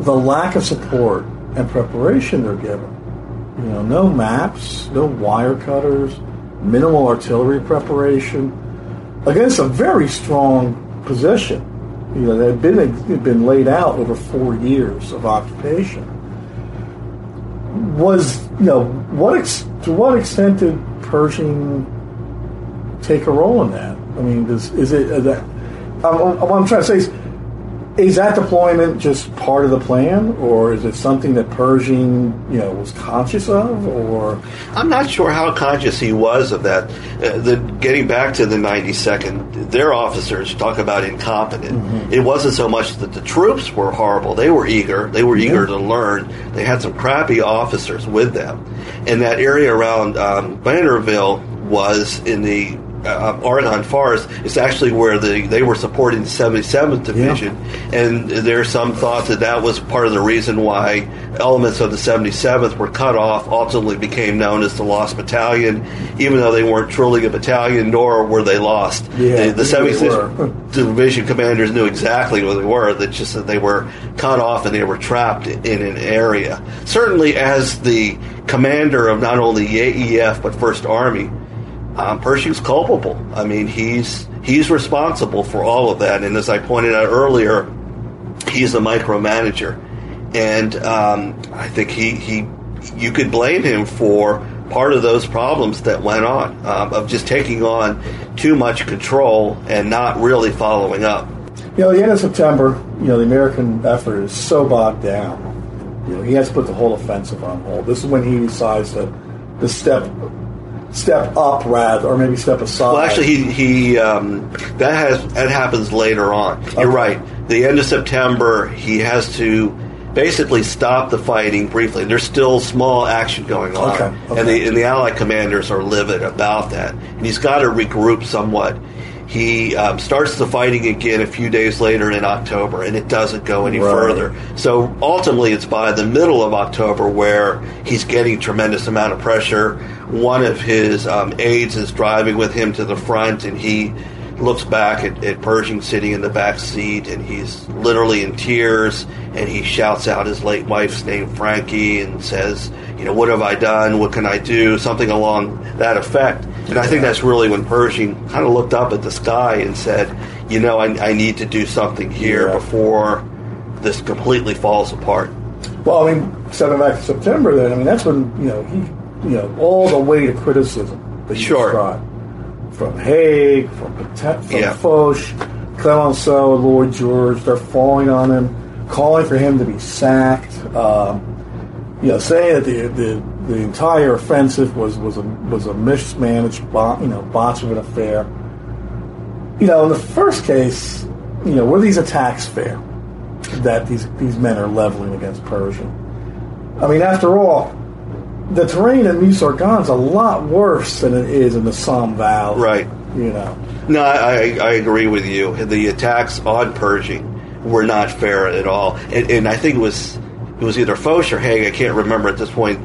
the lack of support and preparation they're given. You know, no maps, no wire cutters, minimal artillery preparation against a very strong position. You know, had been had been laid out over four years of occupation. Was you know what ex- to what extent did Pershing take a role in that? I mean, does, is it that? Um, what I'm trying to say is, is that deployment just part of the plan, or is it something that Pershing, you know, was conscious of, or I'm not sure how conscious he was of that. Uh, the, getting back to the 92nd, their officers talk about incompetent. It wasn't so much that the troops were horrible; they were eager. They were eager to learn. They had some crappy officers with them, and that area around um, Binarville was in the uh, Argonne Forest. is actually where the, they were supporting the 77th Division, and there's some thought that that was part of the reason why elements of the 77th were cut off. Ultimately, became known as the Lost Battalion, even though they weren't truly a battalion, nor were they lost. Yeah, the, the 76th division commanders knew exactly what they were. That just that they were cut off and they were trapped in an area. Certainly, as the commander of not only the AEF but First Army, um, Pershing's culpable. I mean, he's he's responsible for all of that. And as I pointed out earlier, he's a micromanager, and um, I think he he you could blame him for part of those problems that went on um, of just taking on too much control and not really following up. You know, the end of September, you know, the American effort is so bogged down. You know, he has to put the whole offensive on hold. This is when he decides to, to step step up rather, or maybe step aside. Well, actually, he he um, that has that happens later on. You're right. The end of September, he has to basically stop the fighting briefly. There's still small action going on, Okay, okay. and the and the Allied commanders are livid about that. And he's got to regroup somewhat. He um, starts the fighting again a few days later in October, and it doesn't go any Right. further. So ultimately, it's by the middle of October where he's getting tremendous amount of pressure. One of his um, aides is driving with him to the front, and he looks back at, at Pershing sitting in the back seat, and he's literally in tears. And he shouts out his late wife's name, Frankie, and says, "You know, what have I done? What can I do?" Something along that effect. And I think that's really when Pershing kind of looked up at the sky and said, "You know, I, I need to do something here Yeah. before this completely falls apart." Well, I mean, stepping back to September, then I mean that's when you know he, you know, all the weight of criticism that you Sure. described from Haig, from Pétain, from Yeah. Foch, Clemenceau, Lloyd George, they're falling on him, calling for him to be sacked. Um, you know, saying that the, the the entire offensive was was a was a mismanaged, bo- you know, botch of an affair. You know, in the first case, you know, were these attacks fair that these these men are leveling against Pershing? I mean, after all, the terrain in Meuse-Argonne is a lot worse than it is in the Somme Valley. Right. You know. No, I, I agree with you. The attacks on Pershing were not fair at all, and, and I think it was it was either Foch or Haig. I can't remember at this point.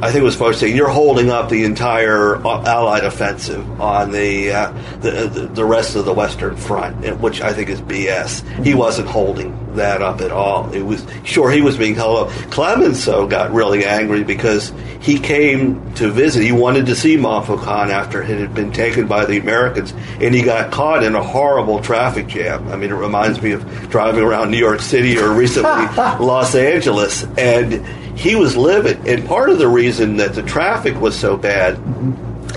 I think it was Foch saying you're holding up the entire Allied offensive on the uh, the, the the rest of the Western Front, which I think is BS. He wasn't holding that up at all. It was sure he was being held up. Clemenceau got really angry because he came to visit. He wanted to see Montfaucon after it had been taken by the Americans, and he got caught in a horrible traffic jam. I mean, it reminds me of driving around New York City or recently Los Angeles, and he was livid. And part of the reason that the traffic was so bad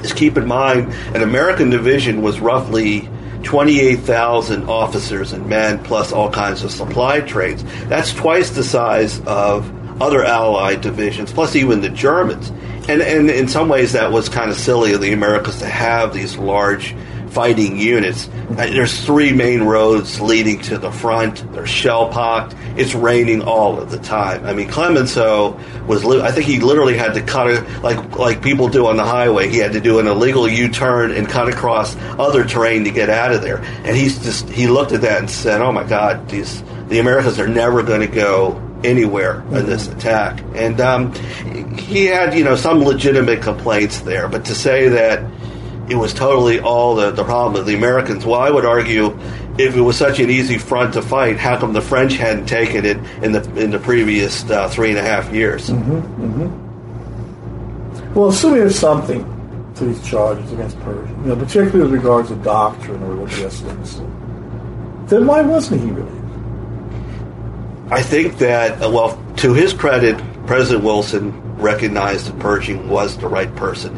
is keep in mind an American division was roughly 28,000 officers and men plus all kinds of supply trains. That's twice the size of other Allied divisions, plus even the Germans. and and in some ways that was kind of silly of the Americans to have these large fighting units. Uh, there's three main roads leading to the front. They're shell pocked. It's raining all of the time. I mean, Clemenceau was. Li- I think he literally had to cut it like like people do on the highway. He had to do an illegal U-turn and cut across other terrain to get out of there. And he's just he looked at that and said, "Oh my God, these the Americans are never going to go anywhere in this attack." And um, he had you know some legitimate complaints there, but to say that it was totally all the, the problem of the Americans. Well, I would argue if it was such an easy front to fight, how come the French hadn't taken it in the in the previous uh, three and a half years? Well, assuming there's something to these charges against Pershing, you know, particularly with regards to doctrine or logistics, then why wasn't he relieved? I think that, uh, well, to his credit, President Wilson recognized that Pershing was the right person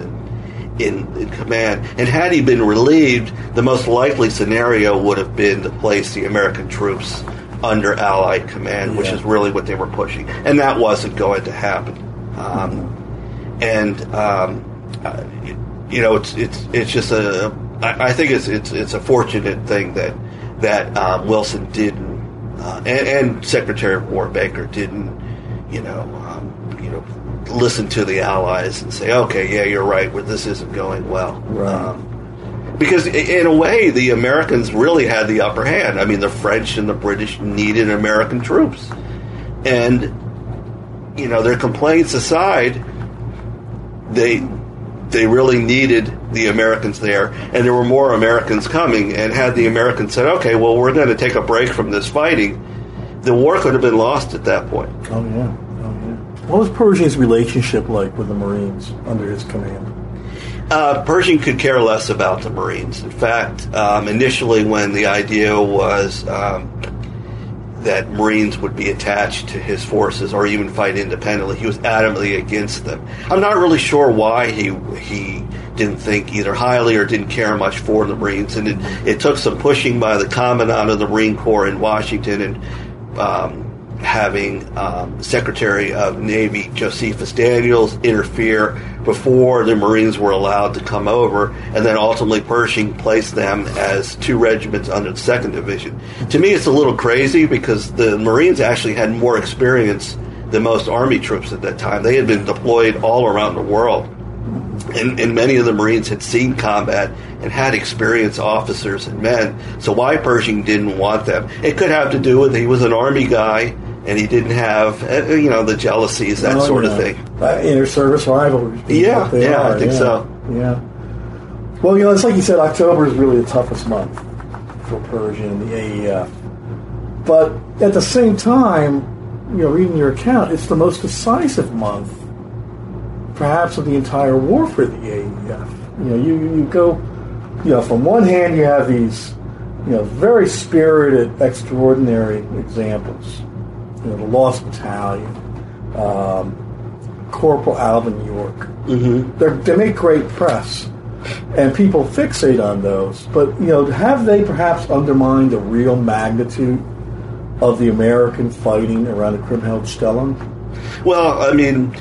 in, in, command. And had he been relieved, the most likely scenario would have been to place the American troops under Allied command, which is really what they were pushing. And that wasn't going to happen. Um, and um, uh, you know, it's it's it's just a. I, I think it's it's it's a fortunate thing that that um, Wilson didn't, uh, and, and Secretary of War Baker didn't, you know, um, you know, listen to the Allies and say, okay, yeah, you're right, well, this isn't going well. Right. Um, because in a way, the Americans really had the upper hand. I mean, the French and the British needed American troops, and you know, their complaints aside, they they really needed the Americans there, and there were more Americans coming. And had the Americans said, "Okay, well, we're going to take a break from this fighting," the war could have been lost at that point. Oh oh yeah. What was Pershing's relationship like with the Marines under his command? Uh, Pershing could care less about the Marines. In fact, um, initially, when the idea was um, that Marines would be attached to his forces or even fight independently, he was adamantly against them. I'm not really sure why he he didn't think either highly or didn't care much for the Marines, and it, it took some pushing by the commandant of the Marine Corps in Washington and. Um, having um, Secretary of Navy Josephus Daniels interfere before the Marines were allowed to come over, and then ultimately Pershing placed them as two regiments under the Second Division. To me, it's a little crazy because the Marines actually had more experience than most Army troops at that time. They had been deployed all around the world. And, and many of the Marines had seen combat and had experienced officers and men. So why Pershing didn't want them? It could have to do with he was an army guy and he didn't have, uh, you know, the jealousies, that Oh, sort of thing. Uh, inter-service rivalries. being Yeah, yeah, I think yeah, so. Yeah. Well, you know, it's like you said, October is really the toughest month for Pershing and the AEF. But at the same time, you know, reading your account, it's the most decisive month, perhaps, of the entire war for the AEF. You know, you, you go, you know, from one hand, you have these, you know, very spirited, extraordinary examples. You know, the Lost Battalion, um, Corporal Alvin York. Mm-hmm. They're, make great press, and people fixate on those. But you know, have they perhaps undermined the real magnitude of the American fighting around the Kriemhildstellung? Well, I mean,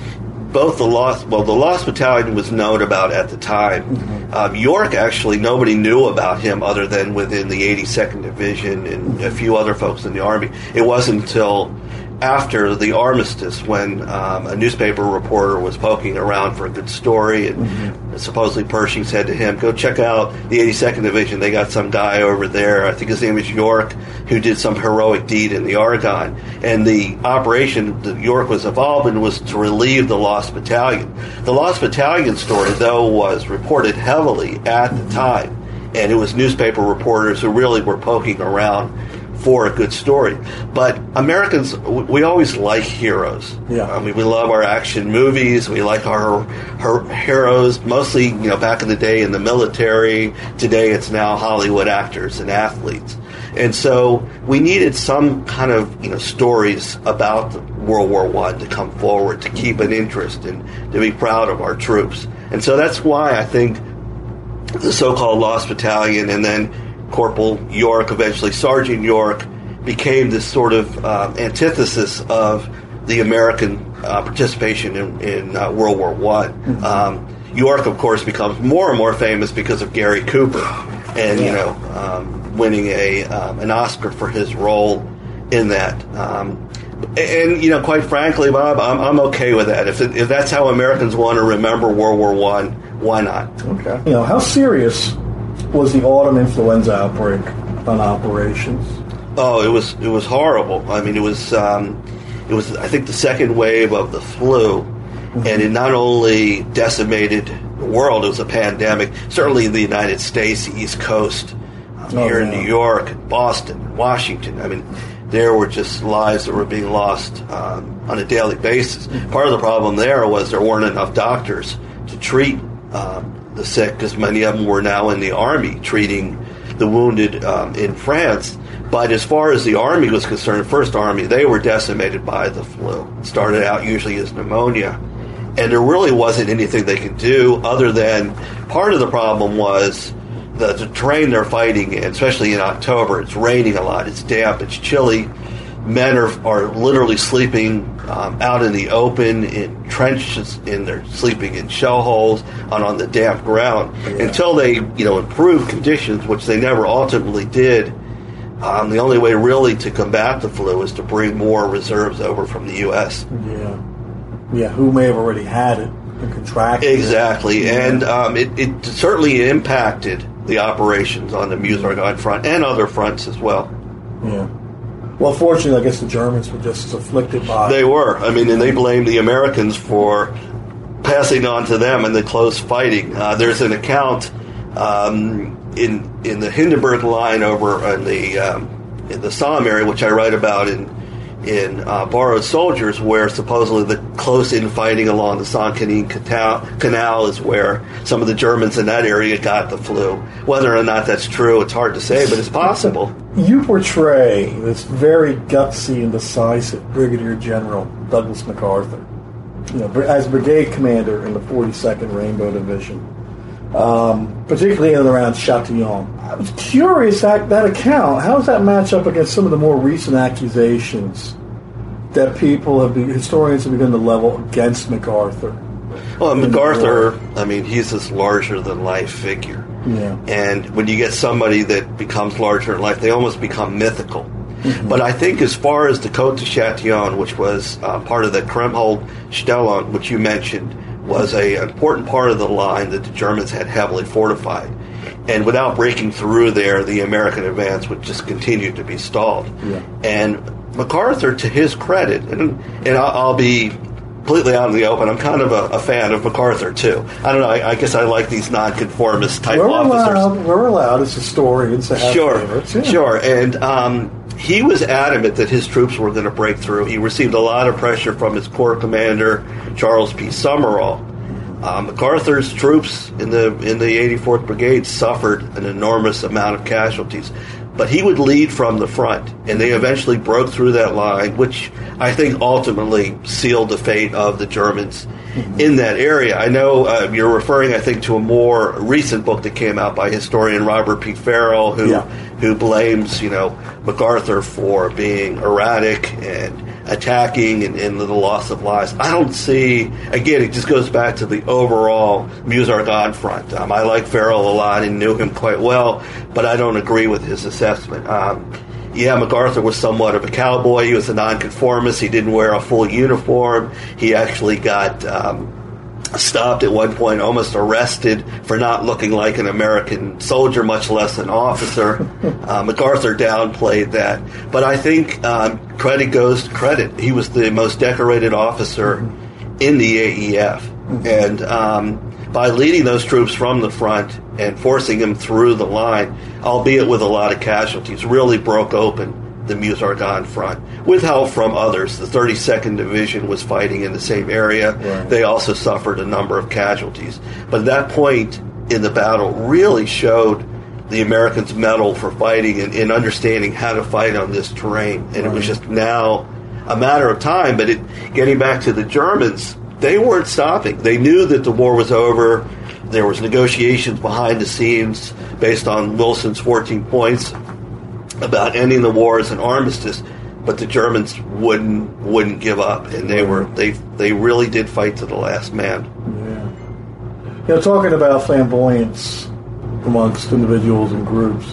both the lost well, the lost battalion was known about at the time. Um, York actually nobody knew about him other than within the 82nd Division and a few other folks in the army. It wasn't until after the armistice when um, a newspaper reporter was poking around for a good story and supposedly Pershing said to him go check out the 82nd division. They got some guy over there. I think his name is York who did some heroic deed in the Argonne. And the operation that York was involved in was to relieve the lost battalion. The lost battalion story though was reported heavily at the time. And it was newspaper reporters who really were poking around for a good story. But Americans, we always like heroes. Yeah. I mean, we love our action movies. We like our, our heroes, mostly, you know, back in the day in the military. Today it's now Hollywood actors and athletes. And so we needed some kind of, you know, stories about World War One to come forward to keep an interest and to be proud of our troops. And so that's why I think the so-called Lost Battalion, and then Corporal York, eventually Sergeant York, became this sort of um, antithesis of the American uh, participation in, in uh, World War One. Mm-hmm. Um, York, of course, becomes more and more famous because of Gary Cooper, and you know, um, winning a um, an Oscar for his role in that. Um, and you know, quite frankly, Bob, I'm, I'm okay with that. If, it, if that's how Americans want to remember World War One, why not? Okay. You know, how serious was the autumn influenza outbreak on operations? Oh, it was it was horrible. I mean, it was um, it was I think the second wave of the flu, mm-hmm. and it not only decimated the world; it was a pandemic. Certainly in the United States, the East Coast, um, oh, here in New York, Boston, Washington. I mean, there were just lives that were being lost um, on a daily basis. Mm-hmm. Part of the problem there was there weren't enough doctors to treat um, the sick because many of them were now in the army treating the wounded um, in France. But as far as the army was concerned, First Army, they were decimated by the flu. It started out usually as pneumonia. And there really wasn't anything they could do other than part of the problem was the, the terrain they're fighting in, especially in October. It's raining a lot, it's damp, it's chilly. Men are, are literally sleeping um, out in the open in trenches, and they're sleeping in shell holes on, on the damp ground yeah. until they, you know, improve conditions, which they never ultimately did um, the only way really to combat the flu is to bring more reserves over from the U.S. Yeah, yeah. Who may have already had it and contracted exactly, it. and um, it, it, certainly impacted the operations on the Meuse-Argonne front and other fronts as well. Yeah. Well, fortunately, I guess the Germans were just as afflicted by. They were. I mean, and they blamed the Americans for passing on to them in the close fighting. Uh, there's an account. Um, in in the Hindenburg line over in the um, in the Somme area, which I write about in in uh, Borrowed Soldiers, where supposedly the close infighting along the Saint-Quentin Canal is where some of the Germans in that area got the flu. Whether or not that's true, it's hard to say, but it's possible. You portray this very gutsy and decisive Brigadier General Douglas MacArthur, you know, as brigade commander in the 42nd Rainbow Division um, particularly in and around Châtillon. I was curious that, that account. How does that match up against some of the more recent accusations that people have, been, historians have begun to level against MacArthur? Well, MacArthur, I mean, he's this larger than life figure. Yeah. And when you get somebody that becomes larger than life, they almost become mythical. Mm-hmm. But I think as far as the Côte de Châtillon, which was uh, part of the Kriemhild Stellung, which you mentioned, was a, an important part of the line that the Germans had heavily fortified. And without breaking through there, the American advance would just continue to be stalled. Yeah. And MacArthur, to his credit, and, and I'll, I'll be completely out in the open. I'm kind of a, a, fan of MacArthur too. I don't know. I, I guess I like these nonconformist type we're officers. Allowed, we're allowed as historians to have sure, favorites. Yeah. Sure, and um, he was adamant that his troops were going to break through. He received a lot of pressure from his corps commander, Charles P. Summerall. Uh, MacArthur's troops in the in the 84th Brigade suffered an enormous amount of casualties, but he would lead from the front, and they eventually broke through that line, which I think ultimately sealed the fate of the Germans mm-hmm. in that area. I know uh, you're referring, I think, to a more recent book that came out by historian Robert P. Ferrell, who yeah. who blames you know MacArthur for being erratic and attacking and, and, the loss of lives. I don't see, again, it just goes back to the overall Meuse-Argonne front. Um, I like Ferrell a lot and knew him quite well, but I don't agree with his assessment. Um, yeah, MacArthur was somewhat of a cowboy. He was a nonconformist. He didn't wear a full uniform. He actually got um, stopped at one point, almost arrested for not looking like an American soldier, much less an officer. uh, MacArthur downplayed that. But I think um, credit goes to credit. He was the most decorated officer in the AEF. Mm-hmm. And um, by leading those troops from the front and forcing them through the line, albeit with a lot of casualties, really broke open the Meuse-Argonne front, with help from others. The 32nd Division was fighting in the same area. Right. They also suffered a number of casualties. But that point in the battle really showed the Americans' mettle for fighting and, and understanding how to fight on this terrain. And right. it was just now a matter of time. But it, getting back to the Germans, they weren't stopping. They knew that the war was over. There was negotiations behind the scenes based on Wilson's 14 points about ending the war as an armistice. but the Germans wouldn't wouldn't give up, and they were they they really did fight to the last man. Yeah. You know, talking about flamboyance amongst individuals and groups,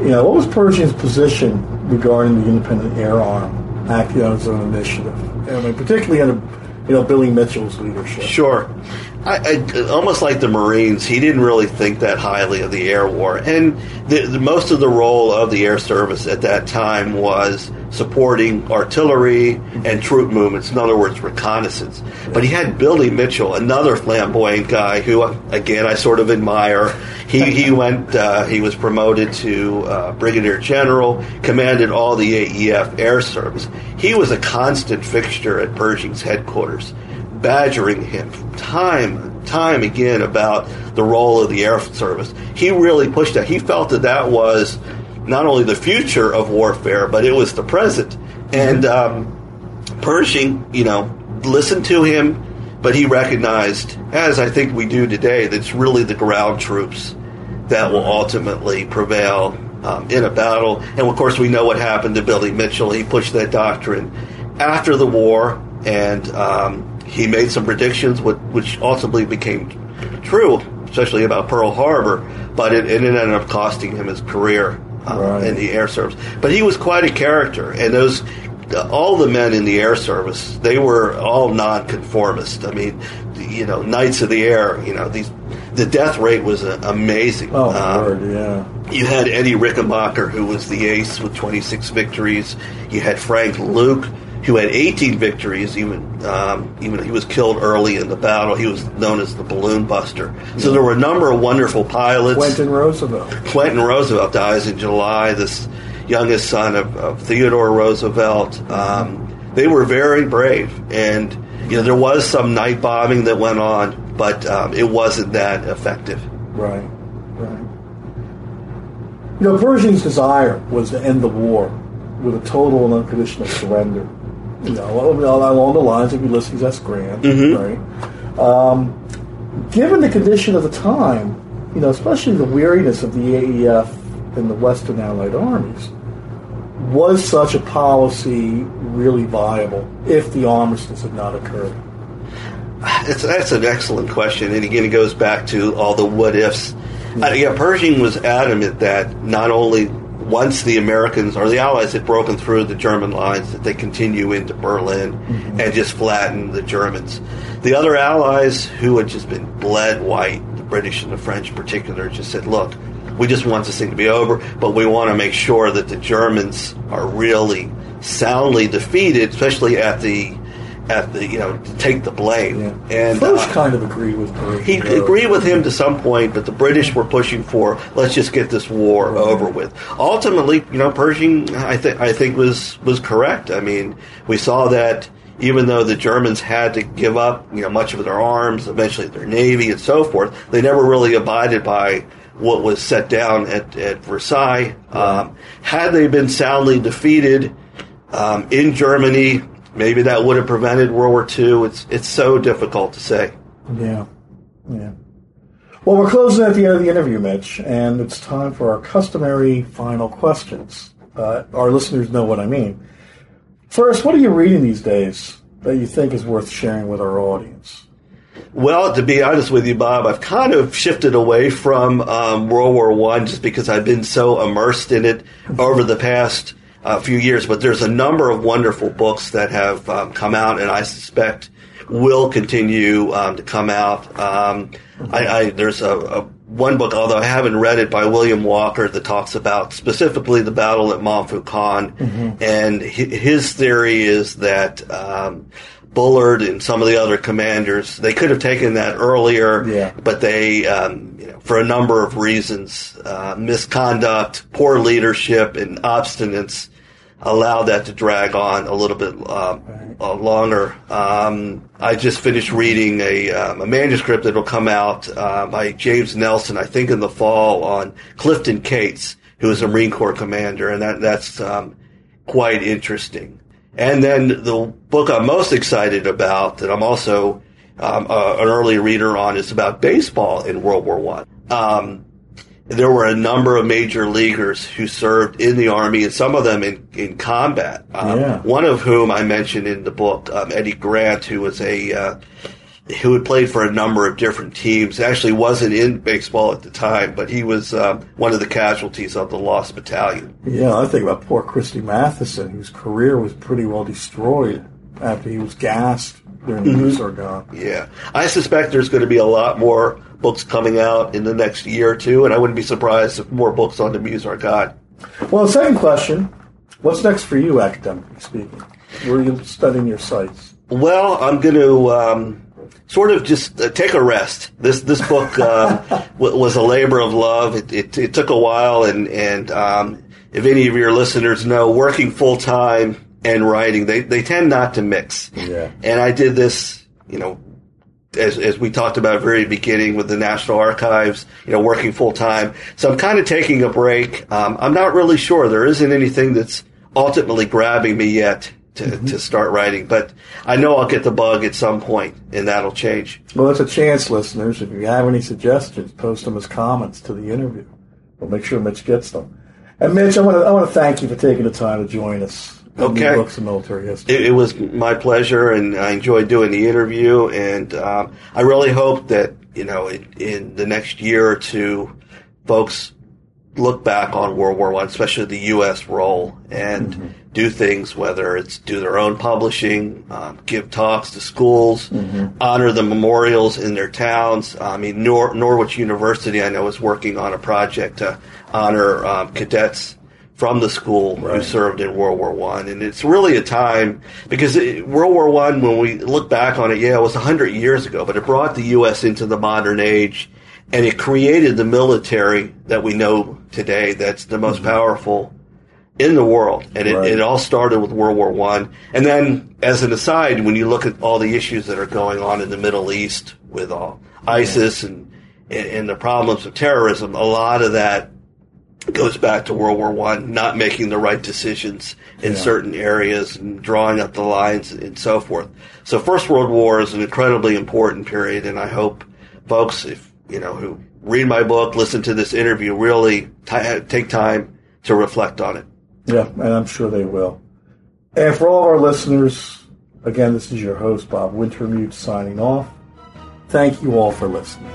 you know, what was Pershing's position regarding the independent air arm acting on its own initiative? I mean, particularly under, you know, Billy Mitchell's leadership. Sure. I, I, almost like the Marines, he didn't really think that highly of the air war, and the, the, most of the role of the air service at that time was supporting artillery and troop movements. In other words, reconnaissance. But he had Billy Mitchell, another flamboyant guy who, again, I sort of admire. He he went. Uh, he was promoted to uh, brigadier general, commanded all the AEF air service. He was a constant fixture at Pershing's headquarters badgering him time time again about the role of the air service. He really pushed that. He felt that that was not only the future of warfare, but it was the present. And um, Pershing, you know, listened to him, but he recognized, as I think we do today, that it's really the ground troops that will ultimately prevail um, in a battle. And of course, we know what happened to Billy Mitchell. He pushed that doctrine after the war, and um, he made some predictions, which ultimately became true, especially about Pearl Harbor, but it, it ended up costing him his career um, right. in the Air Service. But he was quite a character, and those all the men in the Air Service they were all nonconformist. I mean, you know, Knights of the Air. You know, these the death rate was uh, amazing. Oh, um, Lord, yeah. You had Eddie Rickenbacker, who was the ace with 26 victories. You had Frank Luke, who had 18 victories. Even um, even he was killed early in the battle. He was known as the balloon buster. So there were a number of wonderful pilots. Quentin Roosevelt. Quentin Roosevelt dies in July. This youngest son of, of Theodore Roosevelt. Um, they were very brave, and you know there was some night bombing that went on, but um, it wasn't that effective. Right, right. You know, Pershing's desire was to end the war with a total and unconditional surrender you know, along the lines of Ulysses S. Grant, mm-hmm. right? Um, given the condition of the time, you know, especially the weariness of the AEF and the Western Allied armies, was such a policy really viable if the armistice had not occurred? It's, that's an excellent question, and again, it goes back to all the what ifs. Yeah. Uh, yeah, Pershing was adamant that not only once the Americans or the Allies had broken through the German lines, that they continue into Berlin mm-hmm. and just flatten the Germans. The other Allies, who had just been bled white, the British and the French in particular, just said, look, we just want this thing to be over, but we want to make sure that the Germans are really soundly defeated, especially at the at the you know to take the blame. Yeah. And Bush uh, kind of agreed with Pershing. He agreed with him to some point, but the British were pushing for let's just get this war right. over with. Ultimately, you know, Pershing I think I think was was correct. I mean, we saw that even though the Germans had to give up, you know, much of their arms, eventually their navy and so forth, they never really abided by what was set down at, at Versailles. Um, had they been soundly defeated um, in Germany, maybe that would have prevented World War II. It's it's so difficult to say. Yeah, yeah. Well, we're closing at the end of the interview, Mitch, and it's time for our customary final questions. Uh, our listeners know what I mean. First, what are you reading these days that you think is worth sharing with our audience? Well, to be honest with you, Bob, I've kind of shifted away from um, World War One just because I've been so immersed in it over the past a few years, but there's a number of wonderful books that have um, come out, and I suspect will continue um, to come out. Um, I, I, there's a, a, one book, although I haven't read it, by William Walker that talks about specifically the battle at Montfaucon, mm-hmm. and his theory is that um, Bullard and some of the other commanders, they could have taken that earlier, yeah. but they, um, you know, for a number of reasons, uh, misconduct, poor leadership, and obstinance, allowed that to drag on a little bit uh, uh, longer. Um, I just finished reading a, um, a manuscript that will come out uh, by James Nelson, I think in the fall, on Clifton Cates, who is a Marine Corps commander, and that that's um, quite interesting. And then the book I'm most excited about, that I'm also um, an early reader on, is about baseball in World War One. There were a number of major leaguers who served in the army, and some of them in in combat. Um, Yeah. One of whom I mentioned in the book, um, Eddie Grant, who was a uh, who had played for a number of different teams. Actually, wasn't in baseball at the time, but he was um, one of the casualties of the Lost Battalion. Yeah, I think about poor Christy Mathewson, whose career was pretty well destroyed after he was gassed during the Meuse-Argonne. Yeah, I suspect there's going to be a lot more books coming out in the next year or two, and I wouldn't be surprised if more books on the Meuse-Argonne. Well, second question: What's next for you, academically speaking? Where are you studying your sites? Well, I'm going to um, sort of just uh, take a rest. This this book um, w- was a labor of love. It, it, it took a while, and and um, if any of your listeners know, working full time and writing, they they tend not to mix. Yeah. And I did this, you know, as, as we talked about very beginning with the National Archives, you know, working full time. So I'm kind of taking a break. Um, I'm not really sure. There isn't anything that's ultimately grabbing me yet to, to start writing, but I know I'll get the bug at some point and that'll change. Well, it's a chance, listeners. If you have any suggestions, post them as comments to the interview. We'll make sure Mitch gets them. And Mitch, I want to I want to thank you for taking the time to join us. Okay. Books Military History. It, it was my pleasure, and I enjoyed doing the interview. And um, I really hope that you know, in, in the next year or two, folks look back on World War One, especially the U.S. role, and do things. Whether it's do their own publishing, um, give talks to schools, honor the memorials in their towns. I mean, Nor- Norwich University, I know, is working on a project to honor um, cadets from the school who served in World War One, and it's really a time because it, World War One, when we look back on it, yeah, it was hundred years ago, but it brought the U.S. into the modern age, and it created the military that we know today. That's the most mm-hmm. powerful in the world, and it, Right. it all started with World War One. And then, as an aside, when you look at all the issues that are going on in the Middle East with uh, all ISIS and and, and the problems of terrorism, a lot of that goes back to World War One, not making the right decisions in Yeah. certain areas and drawing up the lines and so forth. So First World War is an incredibly important period, and I hope folks, if you know, who read my book, listen to this interview, really ti take time to reflect on it. Yeah, and I'm sure they will. And for all of our listeners, again, this is your host, Bob Wintermute, signing off. Thank you all for listening.